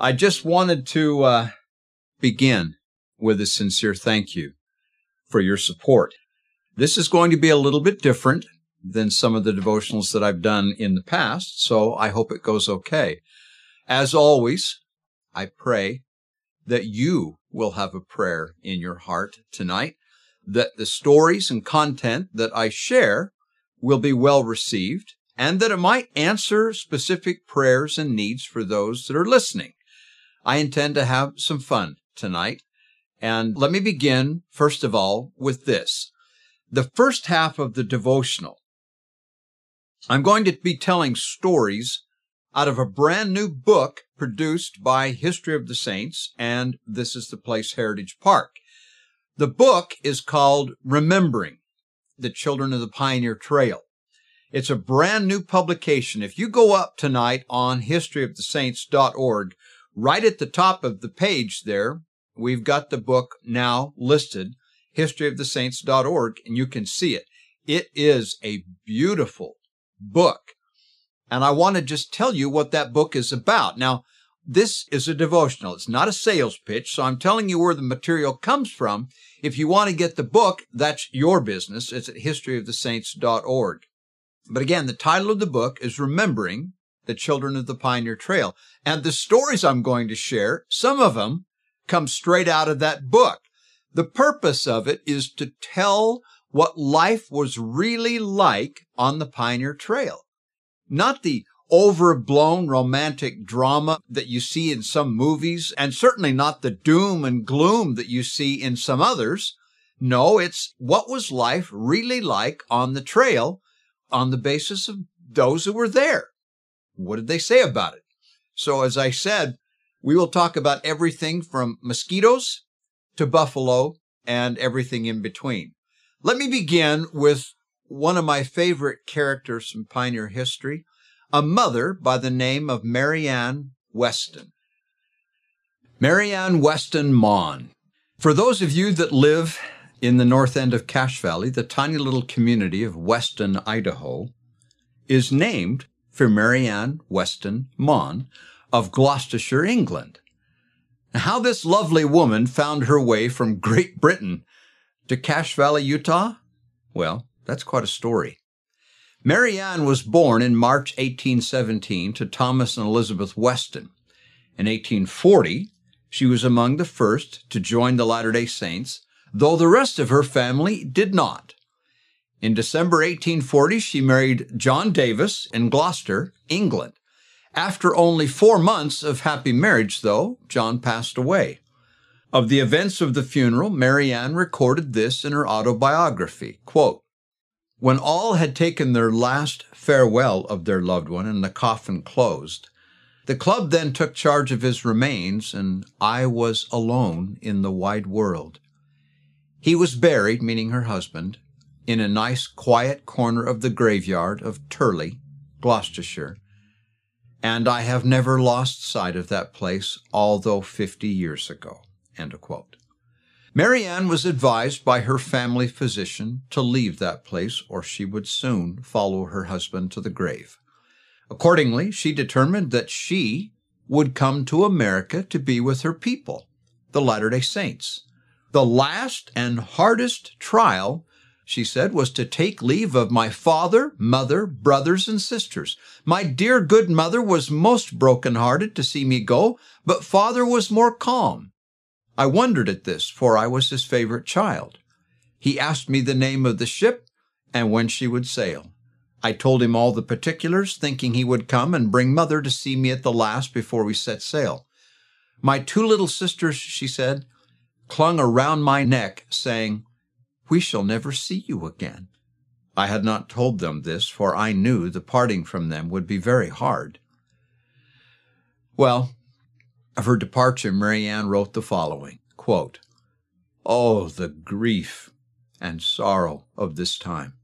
I just wanted to uh, begin with a sincere thank you for your support. This is going to be a little bit different than some of the devotionals that I've done in the past, so I hope it goes okay. As always, I pray that you will have a prayer in your heart tonight, that the stories and content that I share will be well received, and that it might answer specific prayers and needs for those that are listening. I intend to have some fun tonight. And let me begin, first of all, with this. The first half of the devotional, I'm going to be telling stories out of a brand new book produced by History of the Saints, and this is the place Heritage Park. The book is called Remembering the Children of the Pioneer Trail. It's a brand new publication. If you go up tonight on historyofthesaints.org, right at the top of the page there, we've got the book now listed, historyofthesaints.org, and you can see it. It is a beautiful book. And I want to just tell you what that book is about. Now, this is a devotional. It's not a sales pitch. So I'm telling you where the material comes from. If you want to get the book, that's your business. It's at historyofthesaints.org. But again, the title of the book is Remembering the Children of the Pioneer Trail. And the stories I'm going to share, some of them come straight out of that book. The purpose of it is to tell what life was really like on the Pioneer Trail. Not the overblown romantic drama that you see in some movies, and certainly not the doom and gloom that you see in some others. No, it's what was life really like on the trail on the basis of those who were there. What did they say about it? So, as I said, we will talk about everything from mosquitoes to buffalo and everything in between. Let me begin with one of my favorite characters from pioneer history, a mother by the name of Marianne Weston. Marianne Weston Maughan. For those of you that live in the north end of Cache Valley, the tiny little community of Weston, Idaho, is named for Marianne Weston Maughan of Gloucestershire, England. How this lovely woman found her way from Great Britain to Cache Valley, Utah? Well, that's quite a story. Marianne was born in March 1817 to Thomas and Elizabeth Weston. In 1840, she was among the first to join the Latter day Saints, though the rest of her family did not. In December 1840, she married John Davis in Gloucester, England. After only four months of happy marriage, though, John passed away. Of the events of the funeral, Marianne recorded this in her autobiography, quote, when all had taken their last farewell of their loved one and the coffin closed, the club then took charge of his remains, and I was alone in the wide world. He was buried, meaning her husband, in a nice quiet corner of the graveyard of Tirley, Gloucestershire, and I have never lost sight of that place, although fifty years ago. Quote. Marianne was advised by her family physician to leave that place or she would soon follow her husband to the grave. Accordingly, she determined that she would come to America to be with her people, the Latter day Saints. The last and hardest trial, she said, was to take leave of my father, mother, brothers, and sisters. My dear good mother was most broken-hearted to see me go, but father was more calm. I wondered at this, for I was his favorite child. He asked me the name of the ship and when she would sail. I told him all the particulars, thinking he would come and bring mother to see me at the last before we set sail. My two little sisters, she said, clung around my neck, saying, We shall never see you again. I had not told them this, for I knew the parting from them would be very hard. Well, of her departure, Marianne wrote the following quote, Oh, the grief and sorrow of this time.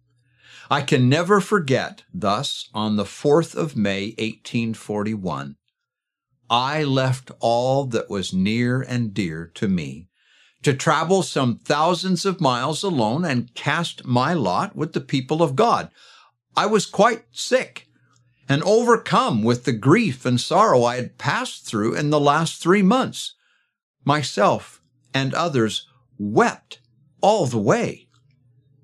I can never forget, thus, on the 4th of May, 1841, I left all that was near and dear to me to travel some thousands of miles alone and cast my lot with the people of God. I was quite sick and overcome with the grief and sorrow I had passed through in the last three months. Myself and others wept all the way.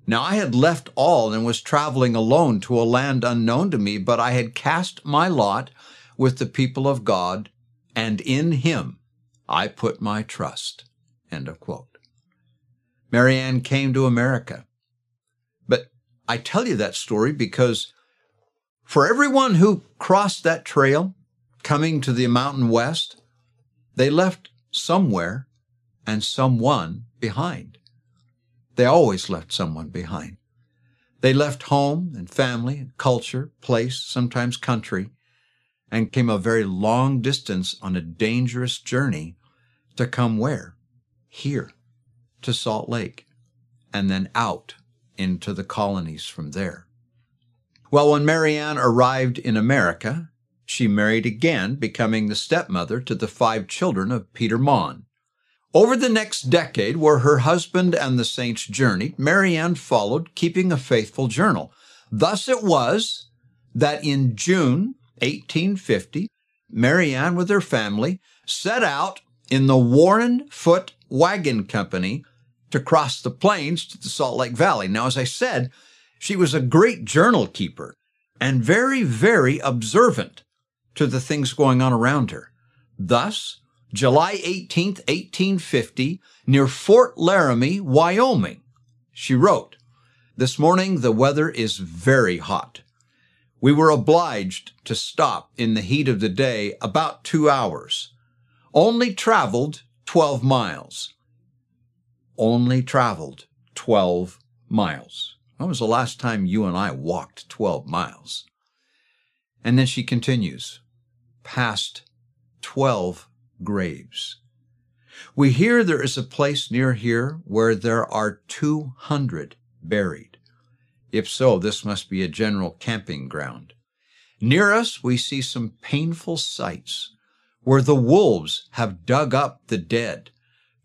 Now I had left all and was traveling alone to a land unknown to me, but I had cast my lot with the people of God, and in Him I put my trust. End of quote. Marianne came to America. But I tell you that story because for everyone who crossed that trail coming to the Mountain West, they left somewhere and someone behind. They always left someone behind. They left home and family and culture, place, sometimes country, and came a very long distance on a dangerous journey to come where? Here, to Salt Lake, and then out into the colonies from there. Well, when Marianne arrived in America, she married again, becoming the stepmother to the five children of Peter Maughan. Over the next decade, where her husband and the saints journeyed, Marianne followed, keeping a faithful journal. Thus it was that in June 1850, Marianne, with her family, set out in the Warren Foote Wagon Company to cross the plains to the Salt Lake Valley. Now, as I said, she was a great journal keeper and very, very observant to the things going on around her. Thus, July 18th, 1850, near Fort Laramie, Wyoming. She wrote, This morning the weather is very hot. We were obliged to stop in the heat of the day about two hours. Only traveled 12 miles. Only traveled 12 miles. When was the last time you and I walked 12 miles? And then she continues, past 12 graves. We hear there is a place near here where there are 200 buried. If so, this must be a general camping ground. Near us, we see some painful sights where the wolves have dug up the dead,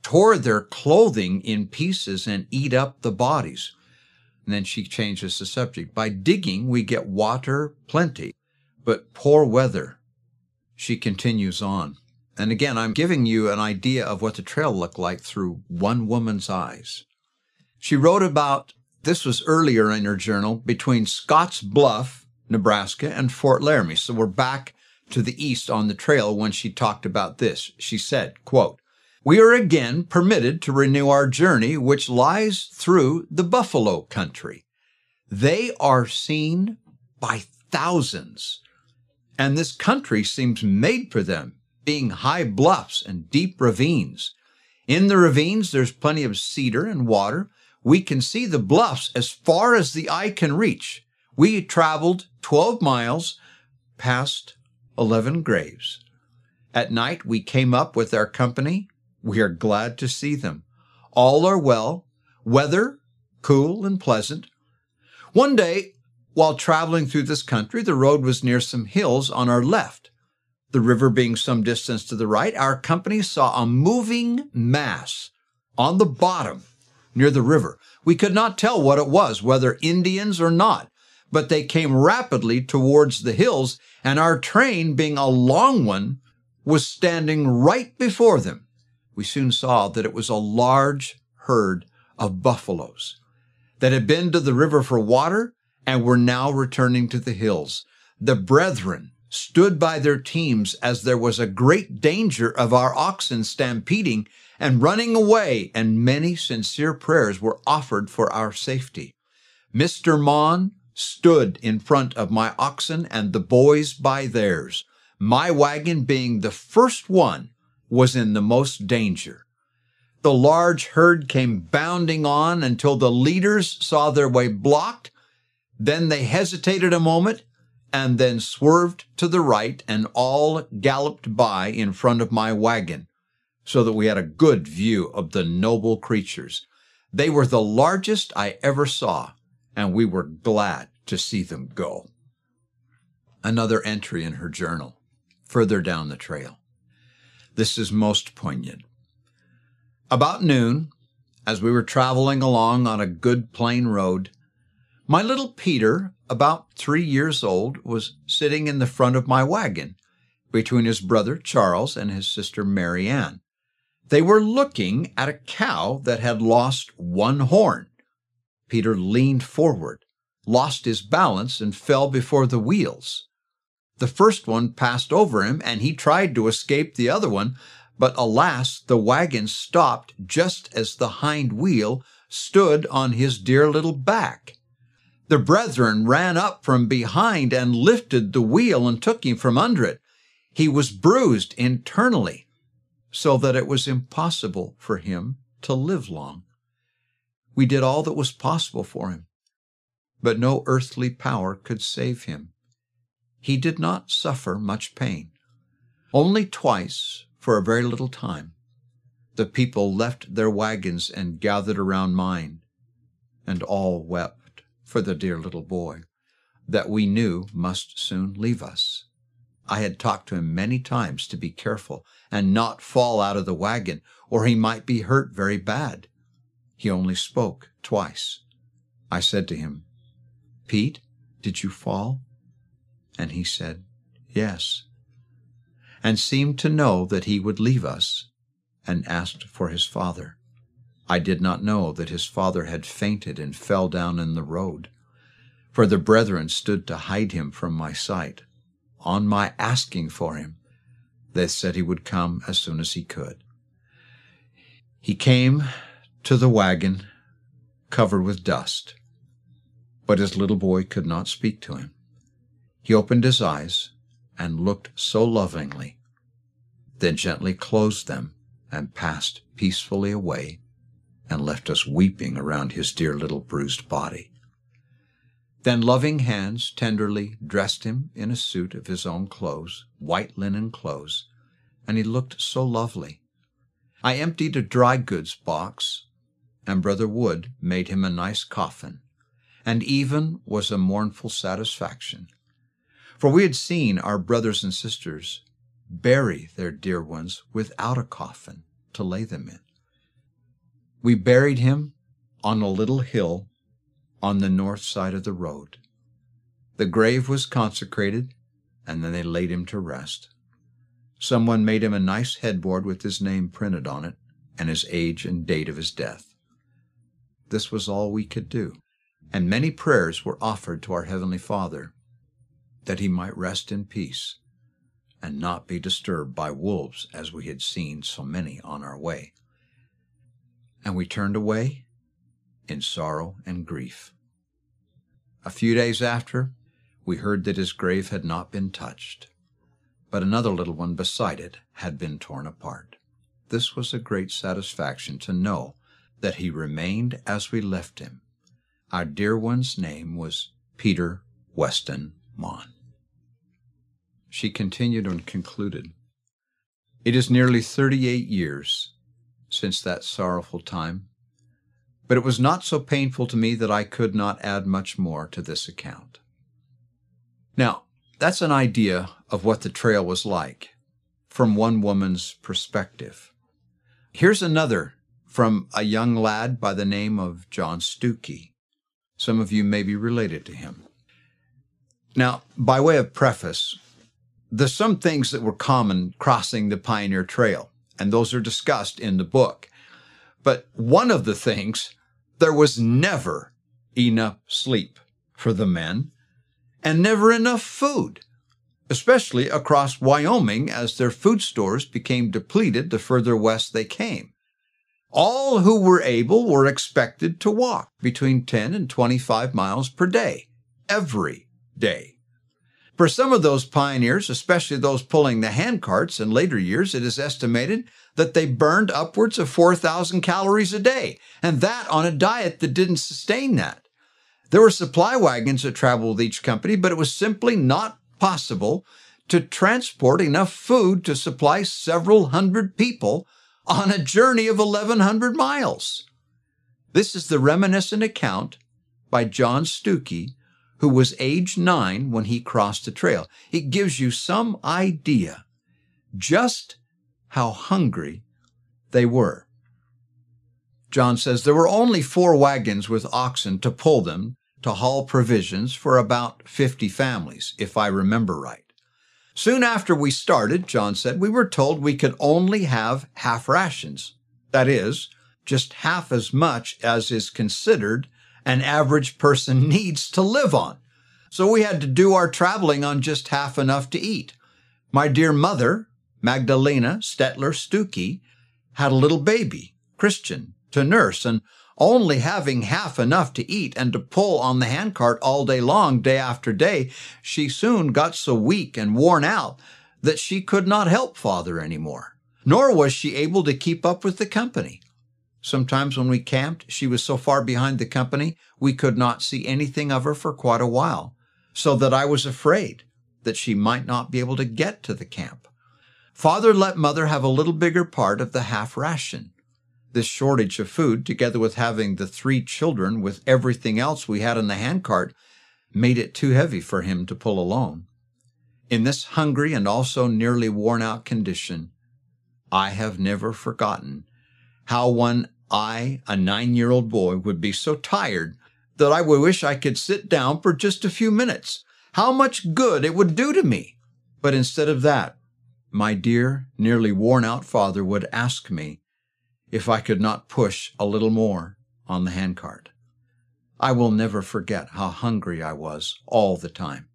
tore their clothing in pieces, and eat up the bodies. And then she changes the subject. By digging, we get water plenty, but poor weather. She continues on. And again, I'm giving you an idea of what the trail looked like through one woman's eyes. She wrote about this was earlier in her journal between Scotts Bluff, Nebraska, and Fort Laramie. So we're back to the east on the trail when she talked about this. She said, quote, we are again permitted to renew our journey, which lies through the buffalo country. They are seen by thousands, and this country seems made for them being high bluffs and deep ravines. In the ravines, there's plenty of cedar and water. We can see the bluffs as far as the eye can reach. We traveled 12 miles past 11 graves. At night, we came up with our company. We are glad to see them. All are well, weather cool and pleasant. One day, while traveling through this country, the road was near some hills on our left the river being some distance to the right, our company saw a moving mass on the bottom near the river. We could not tell what it was, whether Indians or not, but they came rapidly towards the hills, and our train, being a long one, was standing right before them. We soon saw that it was a large herd of buffaloes that had been to the river for water and were now returning to the hills. The brethren stood by their teams as there was a great danger of our oxen stampeding and running away, and many sincere prayers were offered for our safety. Mr. Maughan stood in front of my oxen and the boys by theirs. My wagon, being the first one, was in the most danger. The large herd came bounding on until the leaders saw their way blocked. Then they hesitated a moment and then swerved to the right and all galloped by in front of my wagon so that we had a good view of the noble creatures. They were the largest I ever saw, and we were glad to see them go. Another entry in her journal, further down the trail. This is most poignant. About noon, as we were traveling along on a good plain road, my little Peter, about three years old, was sitting in the front of my wagon between his brother Charles and his sister Mary Ann. They were looking at a cow that had lost one horn. Peter leaned forward, lost his balance, and fell before the wheels. The first one passed over him, and he tried to escape the other one, but alas, the wagon stopped just as the hind wheel stood on his dear little back. The brethren ran up from behind and lifted the wheel and took him from under it. He was bruised internally, so that it was impossible for him to live long. We did all that was possible for him, but no earthly power could save him. He did not suffer much pain. Only twice, for a very little time, the people left their wagons and gathered around mine, and all wept for the dear little boy that we knew must soon leave us. I had talked to him many times to be careful and not fall out of the wagon, or he might be hurt very bad. He only spoke twice. I said to him, Pete, did you fall? And he said, Yes, and seemed to know that he would leave us, and asked for his father. I did not know that his father had fainted and fell down in the road. For the brethren stood to hide him from my sight. On my asking for him, they said he would come as soon as he could. He came to the wagon covered with dust, but his little boy could not speak to him. He opened his eyes and looked so lovingly, then gently closed them and passed peacefully away and left us weeping around his dear little bruised body. Then loving hands tenderly dressed him in a suit of his own clothes, white linen clothes, and he looked so lovely. I emptied a dry goods box, and Brother Wood made him a nice coffin, and even was a mournful satisfaction. For we had seen our brothers and sisters bury their dear ones without a coffin to lay them in. We buried him on a little hill on the north side of the road. The grave was consecrated, and then they laid him to rest. Someone made him a nice headboard with his name printed on it and his age and date of his death. This was all we could do, and many prayers were offered to our Heavenly Father that he might rest in peace and not be disturbed by wolves as we had seen so many on our way and we turned away in sorrow and grief. A few days after, we heard that his grave had not been touched, but another little one beside it had been torn apart. This was a great satisfaction to know that he remained as we left him. Our dear one's name was Peter Weston Maughan. She continued and concluded, It is nearly 38 years since that sorrowful time, but it was not so painful to me that I could not add much more to this account. Now, that's an idea of what the trail was like from one woman's perspective. Here's another from a young lad by the name of John Stookey. Some of you may be related to him. Now, by way of preface, there's some things that were common crossing the Pioneer Trail and those are discussed in the book. But one of the things, there was never enough sleep for the men and never enough food, especially across Wyoming as their food stores became depleted the further west they came. All who were able were expected to walk between 10 and 25 miles per day, every day. For some of those pioneers, especially those pulling the hand carts in later years, it is estimated that they burned upwards of 4,000 calories a day, and that on a diet that didn't sustain that. There were supply wagons that traveled with each company, but it was simply not possible to transport enough food to supply several hundred people on a journey of 1,100 miles. This is the reminiscent account by John Stookey, who was age nine when he crossed the trail. It gives you some idea just how hungry they were. John says there were only four wagons with oxen to pull them to haul provisions for about 50 families, if I remember right. Soon after we started, John said, we were told we could only have half rations. That is, just half as much as is considered an average person needs to live on. So we had to do our traveling on just half enough to eat. My dear mother, Magdalena Stetler Stookey, had a little baby, Christian, to nurse, and only having half enough to eat and to pull on the handcart all day long, day after day, she soon got so weak and worn out that she could not help father any more. Nor was she able to keep up with the company. Sometimes when we camped, she was so far behind the company we could not see anything of her for quite a while, so that I was afraid that she might not be able to get to the camp. Father let mother have a little bigger part of the half ration. This shortage of food, together with having the three children with everything else we had in the handcart, made it too heavy for him to pull alone. In this hungry and also nearly worn out condition, I have never forgotten how when I, a nine year old boy, would be so tired that I would wish I could sit down for just a few minutes. How much good it would do to me! But instead of that, my dear, nearly worn out father would ask me if I could not push a little more on the handcart. I will never forget how hungry I was all the time.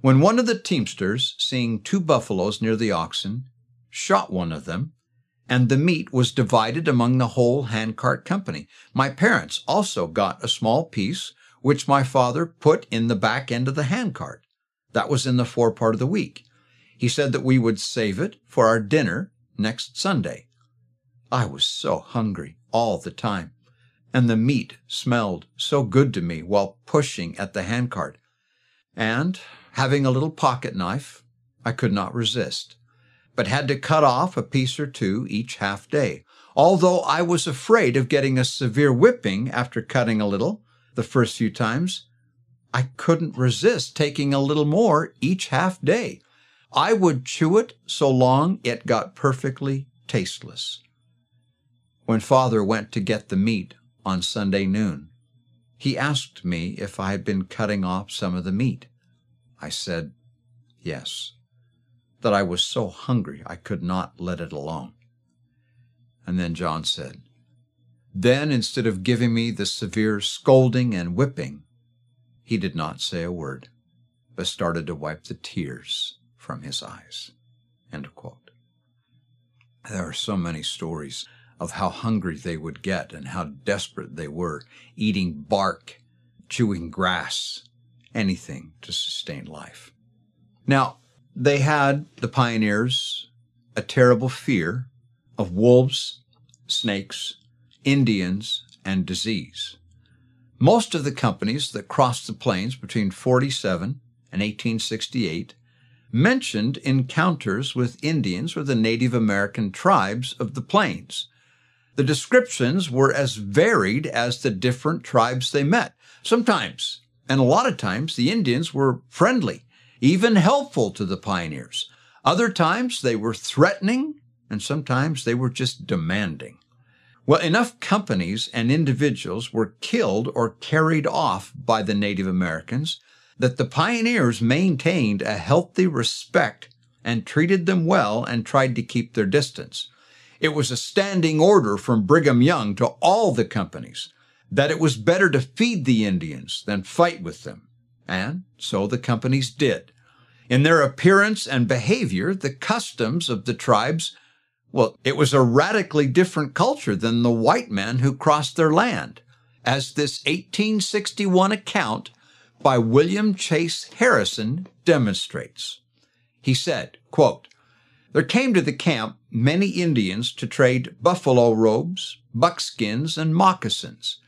When one of the teamsters, seeing two buffaloes near the oxen, shot one of them, and the meat was divided among the whole handcart company. My parents also got a small piece, which my father put in the back end of the handcart. That was in the forepart of the week. He said that we would save it for our dinner next Sunday. I was so hungry all the time, and the meat smelled so good to me while pushing at the handcart. And, having a little pocket knife, I could not resist, but had to cut off a piece or two each half day. Although I was afraid of getting a severe whipping after cutting a little the first few times, I couldn't resist taking a little more each half day. I would chew it so long it got perfectly tasteless when father went to get the meat on Sunday noon. He asked me if I had been cutting off some of the meat. I said, yes, that I was so hungry I could not let it alone. And then John said, then instead of giving me the severe scolding and whipping, he did not say a word, but started to wipe the tears from his eyes. There are so many stories of how hungry they would get and how desperate they were, eating bark, chewing grass, anything to sustain life. Now, they had, the pioneers, a terrible fear of wolves, snakes, Indians, and disease. Most of the companies that crossed the plains between 47 and 1868 mentioned encounters with Indians or the Native American tribes of the plains, the descriptions were as varied as the different tribes they met. Sometimes, and a lot of times, the Indians were friendly, even helpful to the pioneers. Other times, they were threatening, and sometimes they were just demanding. Well, enough companies and individuals were killed or carried off by the Native Americans that the pioneers maintained a healthy respect and treated them well and tried to keep their distance. It was a standing order from Brigham Young to all the companies that it was better to feed the Indians than fight with them. And so the companies did. In their appearance and behavior, the customs of the tribes, well, it was a radically different culture than the white men who crossed their land, as this 1861 account by William Chase Harrison demonstrates. He said, quote, there came to the camp many Indians to trade buffalo robes, buckskins, and moccasins.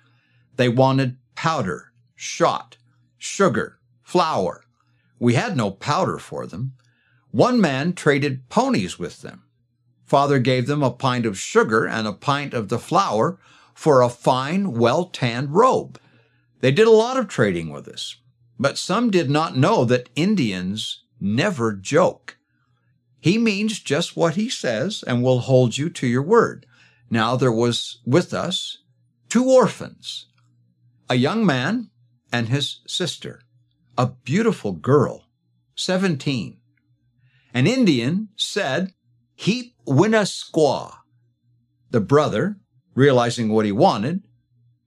They wanted powder shot, sugar, flour. We had no powder for them. One man traded ponies with them. Father gave them a pint of sugar and a pint of the flour for a fine, well tanned robe. They did a lot of trading with us, but some did not know that Indians never joke. He means just what he says and will hold you to your word. Now there was with us two orphans, a young man and his sister, a beautiful girl, 17. An Indian said, Heap winna squaw. The brother, realizing what he wanted,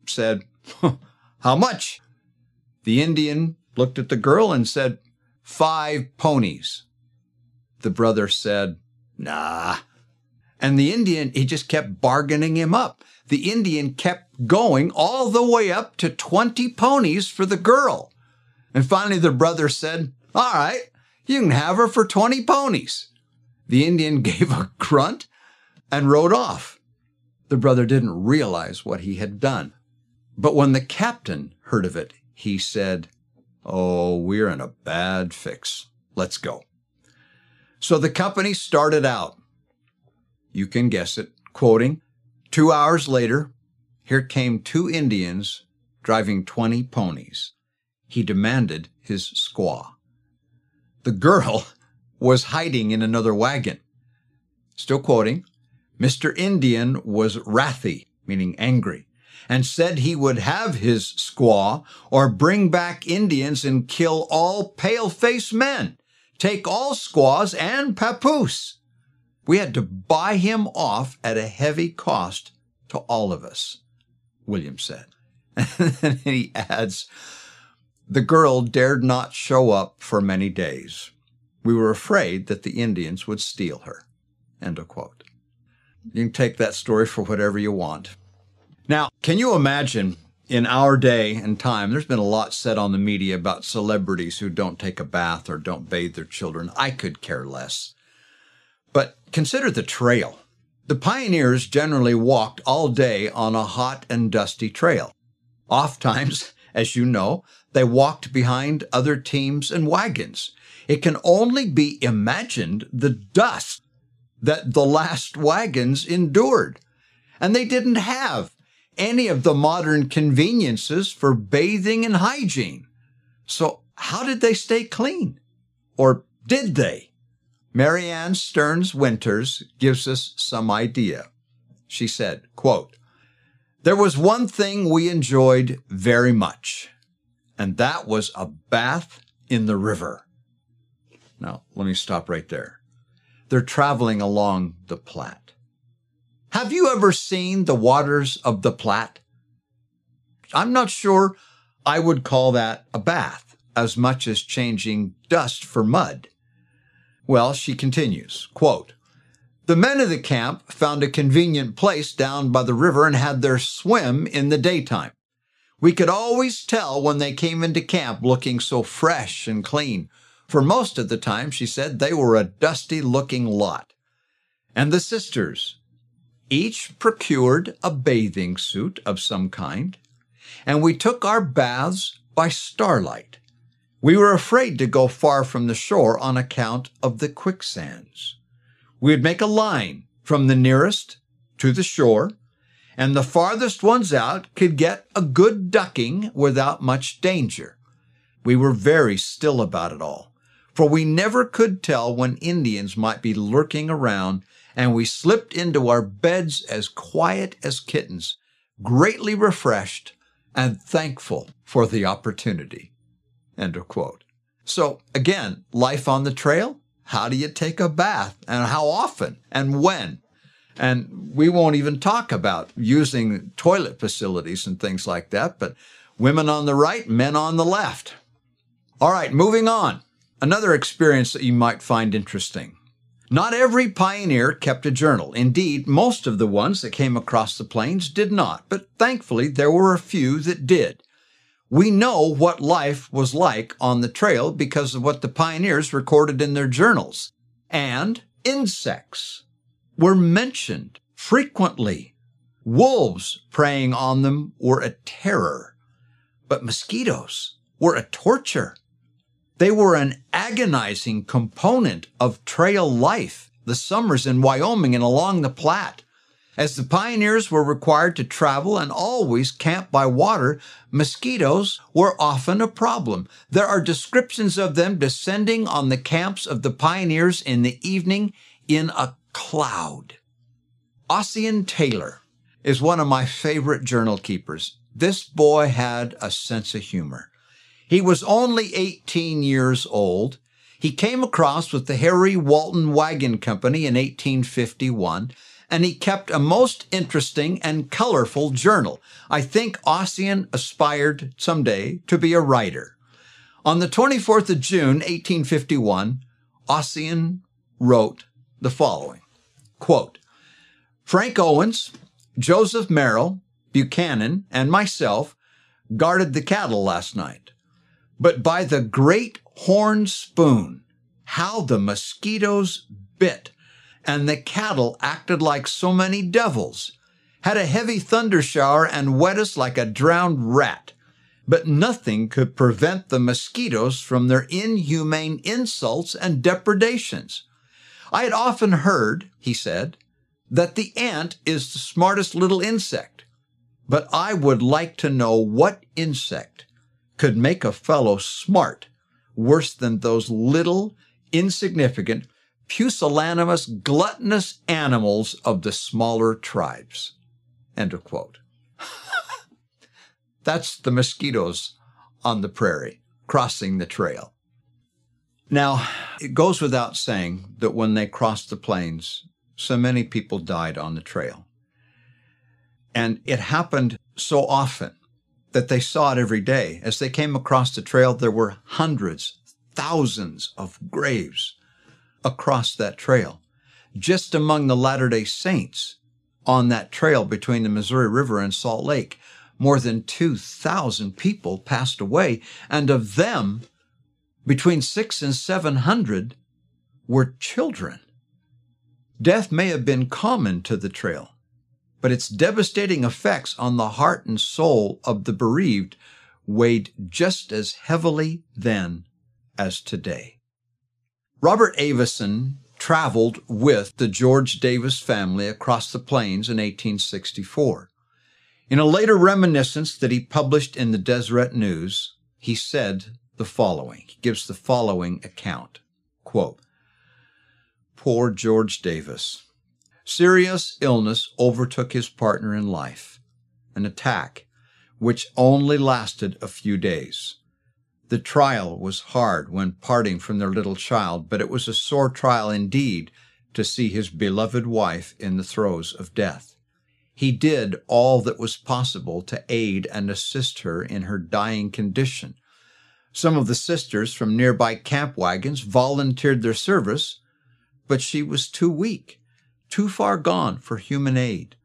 said, How much? The Indian looked at the girl and said, Five ponies. The brother said, Nah. And the Indian, he just kept bargaining him up. The Indian kept going all the way up to 20 ponies for the girl. And finally, the brother said, All right, you can have her for 20 ponies. The Indian gave a grunt and rode off. The brother didn't realize what he had done. But when the captain heard of it, he said, Oh, we're in a bad fix. Let's go. So the company started out. You can guess it, quoting, Two hours later, here came two Indians driving 20 ponies. He demanded his squaw. The girl was hiding in another wagon. Still quoting, Mr. Indian was wrathy, meaning angry and said he would have his squaw or bring back Indians and kill all pale-faced men, take all squaws and papoose. We had to buy him off at a heavy cost to all of us, William said. and he adds, the girl dared not show up for many days. We were afraid that the Indians would steal her. End of quote. You can take that story for whatever you want. Now, can you imagine in our day and time, there's been a lot said on the media about celebrities who don't take a bath or don't bathe their children. I could care less. But consider the trail. The pioneers generally walked all day on a hot and dusty trail. Oftentimes, as you know, they walked behind other teams and wagons. It can only be imagined the dust that the last wagons endured. And they didn't have any of the modern conveniences for bathing and hygiene. So how did they stay clean? Or did they? Mary Ann Stearns Winters gives us some idea. She said, quote, There was one thing we enjoyed very much, and that was a bath in the river. Now, let me stop right there. They're traveling along the Platte. Have you ever seen the waters of the Platte? I'm not sure I would call that a bath as much as changing dust for mud. Well, she continues, quote, the men of the camp found a convenient place down by the river and had their swim in the daytime. We could always tell when they came into camp looking so fresh and clean. For most of the time, she said, they were a dusty looking lot. And the sisters, each procured a bathing suit of some kind, and we took our baths by starlight. We were afraid to go far from the shore on account of the quicksands. We would make a line from the nearest to the shore, and the farthest ones out could get a good ducking without much danger. We were very still about it all, for we never could tell when Indians might be lurking around and we slipped into our beds as quiet as kittens, greatly refreshed and thankful for the opportunity. End of quote. So again, life on the trail. How do you take a bath and how often and when? And we won't even talk about using toilet facilities and things like that, but women on the right, men on the left. All right, moving on. Another experience that you might find interesting. Not every pioneer kept a journal. Indeed, most of the ones that came across the plains did not, but thankfully there were a few that did. We know what life was like on the trail because of what the pioneers recorded in their journals. And insects were mentioned frequently. Wolves preying on them were a terror. But mosquitoes were a torture. They were an agonizing component of trail life, the summers in Wyoming and along the Platte. As the pioneers were required to travel and always camp by water, mosquitoes were often a problem. There are descriptions of them descending on the camps of the pioneers in the evening in a cloud. Ossian Taylor is one of my favorite journal keepers. This boy had a sense of humor. He was only 18 years old. He came across with the Harry Walton Wagon Company in 1851 and he kept a most interesting and colorful journal. I think Ossian aspired someday to be a writer. On the 24th of June, 1851, Ossian wrote the following quote, Frank Owens, Joseph Merrill, Buchanan, and myself guarded the cattle last night. But by the great horn spoon, how the mosquitoes bit and the cattle acted like so many devils, had a heavy thunder shower and wet us like a drowned rat. But nothing could prevent the mosquitoes from their inhumane insults and depredations. I had often heard, he said, that the ant is the smartest little insect, but I would like to know what insect could make a fellow smart worse than those little, insignificant, pusillanimous, gluttonous animals of the smaller tribes. End of quote. That's the mosquitoes on the prairie crossing the trail. Now, it goes without saying that when they crossed the plains, so many people died on the trail. And it happened so often that they saw it every day. As they came across the trail, there were hundreds, thousands of graves across that trail. Just among the Latter day Saints on that trail between the Missouri River and Salt Lake, more than 2,000 people passed away, and of them, between six and 700 were children. Death may have been common to the trail, but its devastating effects on the heart and soul of the bereaved weighed just as heavily then as today. Robert Avison traveled with the George Davis family across the plains in 1864. In a later reminiscence that he published in the Deseret News, he said the following. He gives the following account. Quote, Poor George Davis. Serious illness overtook his partner in life, an attack which only lasted a few days. The trial was hard when parting from their little child, but it was a sore trial indeed to see his beloved wife in the throes of death. He did all that was possible to aid and assist her in her dying condition. Some of the sisters from nearby camp wagons volunteered their service, but she was too weak, too far gone for human aid.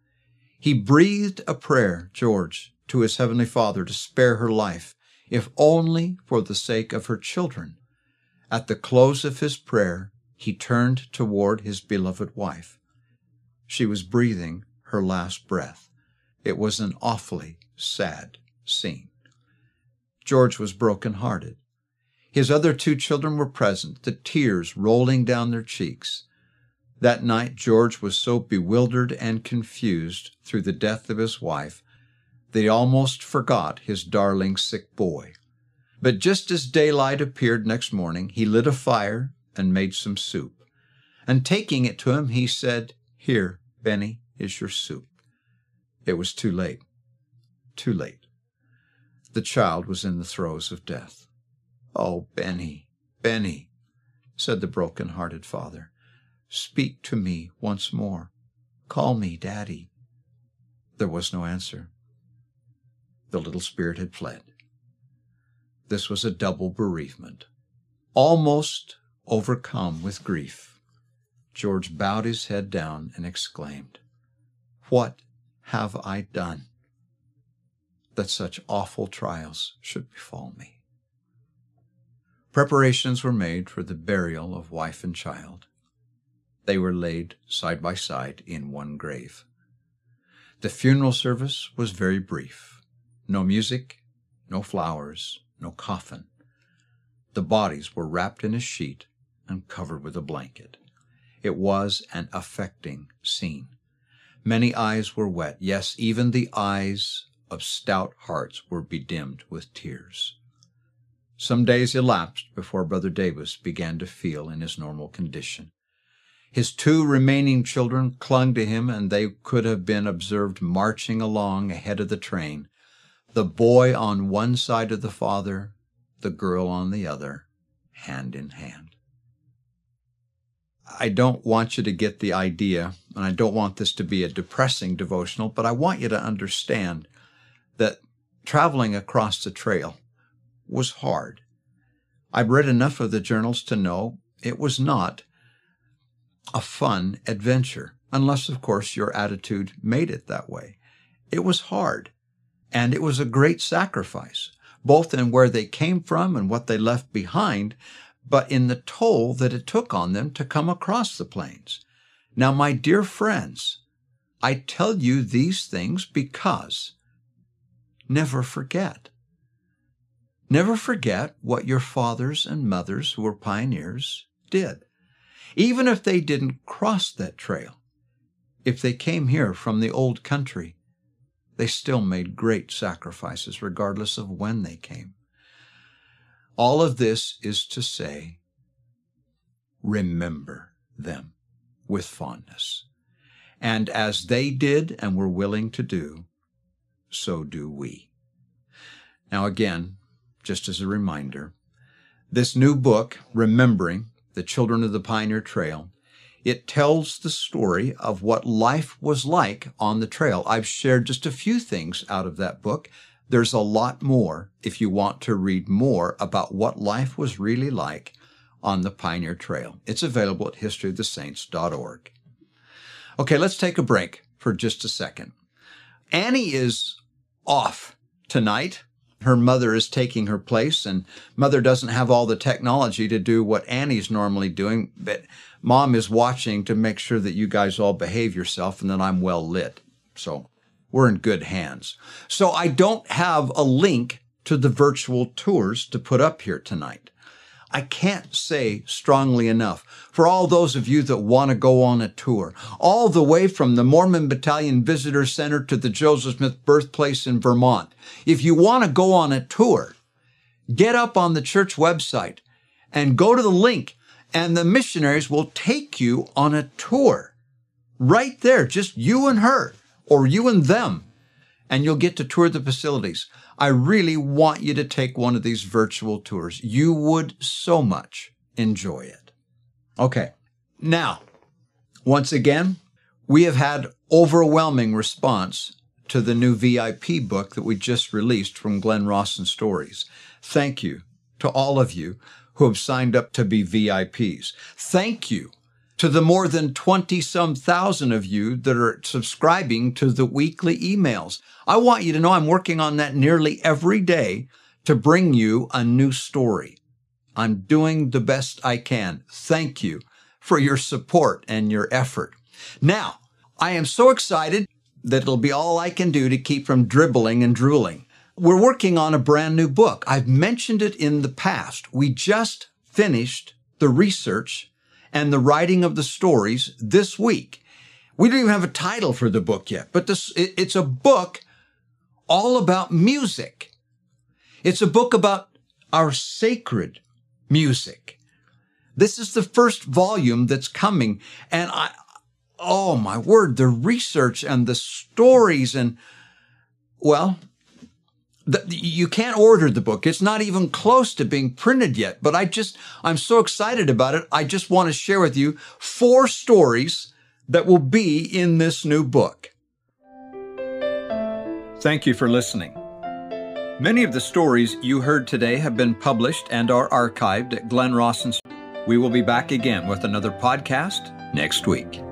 He breathed a prayer, George, to his Heavenly Father to spare her life, if only for the sake of her children. At the close of his prayer, he turned toward his beloved wife. She was breathing her last breath. It was an awfully sad scene. George was broken-hearted. His other two children were present, the tears rolling down their cheeks. That night, George was so bewildered and confused through the death of his wife that he almost forgot his darling sick boy. But just as daylight appeared next morning, he lit a fire and made some soup. And taking it to him, he said, Here, Benny, is your soup. It was too late. Too late. The child was in the throes of death. Oh, Benny, Benny, said the broken-hearted father, speak to me once more. Call me Daddy. There was no answer the little spirit had fled. This was a double bereavement. Almost overcome with grief, George bowed his head down and exclaimed, What have I done that such awful trials should befall me? Preparations were made for the burial of wife and child. They were laid side by side in one grave. The funeral service was very brief no music, no flowers, no coffin. The bodies were wrapped in a sheet and covered with a blanket. It was an affecting scene. Many eyes were wet. Yes, even the eyes of stout hearts were bedimmed with tears. Some days elapsed before Brother Davis began to feel in his normal condition. His two remaining children clung to him, and they could have been observed marching along ahead of the train, the boy on one side of the father, the girl on the other, hand in hand. I don't want you to get the idea, and I don't want this to be a depressing devotional, but I want you to understand that traveling across the trail was hard. I've read enough of the journals to know it was not a fun adventure, unless, of course, your attitude made it that way. It was hard, and it was a great sacrifice, both in where they came from and what they left behind, but in the toll that it took on them to come across the plains. Now, my dear friends, I tell you these things because never forget. Never forget what your fathers and mothers who were pioneers did. Even if they didn't cross that trail, if they came here from the old country, they still made great sacrifices regardless of when they came. All of this is to say, remember them with fondness. And as they did and were willing to do, so do we. Now, again, just as a reminder, this new book, Remembering the Children of the Pioneer Trail, it tells the story of what life was like on the trail. I've shared just a few things out of that book there's a lot more if you want to read more about what life was really like on the Pioneer Trail. It's available at historyofthesaints.org. Okay, let's take a break for just a second. Annie is off tonight. Her mother is taking her place, and mother doesn't have all the technology to do what Annie's normally doing, but mom is watching to make sure that you guys all behave yourself and that I'm well lit. So we're in good hands. So I don't have a link to the virtual tours to put up here tonight. I can't say strongly enough for all those of you that want to go on a tour, all the way from the Mormon Battalion Visitor Center to the Joseph Smith birthplace in Vermont. If you want to go on a tour, get up on the church website and go to the link, and the missionaries will take you on a tour right there, just you and her or you and them, and you'll get to tour the facilities. I really want you to take one of these virtual tours. You would so much enjoy it. Okay. Now, once again, we have had overwhelming response to the new VIP book that we just released from Glenn Rawson Stories. Thank you to all of you who have signed up to be VIPs. Thank you to the more than 20 some thousand of you that are subscribing to the weekly emails. I want you to know I'm working on that nearly every day to bring you a new story. I'm doing the best I can. Thank you for your support and your effort. Now, I am so excited that it'll be all I can do to keep from dribbling and drooling. We're working on a brand new book. I've mentioned it in the past. We just finished the research and the writing of the stories this week. We don't even have a title for the book yet, but this, it, it's a book all about music. It's a book about our sacred music. This is the first volume that's coming. And I, oh my word, the research and the stories and, well, the, you can't order the book. It's not even close to being printed yet, but I just, I'm so excited about it. I just want to share with you four stories that will be in this new book. Thank you for listening. Many of the stories you heard today have been published and are archived at Glenn Rawson's. We will be back again with another podcast next week.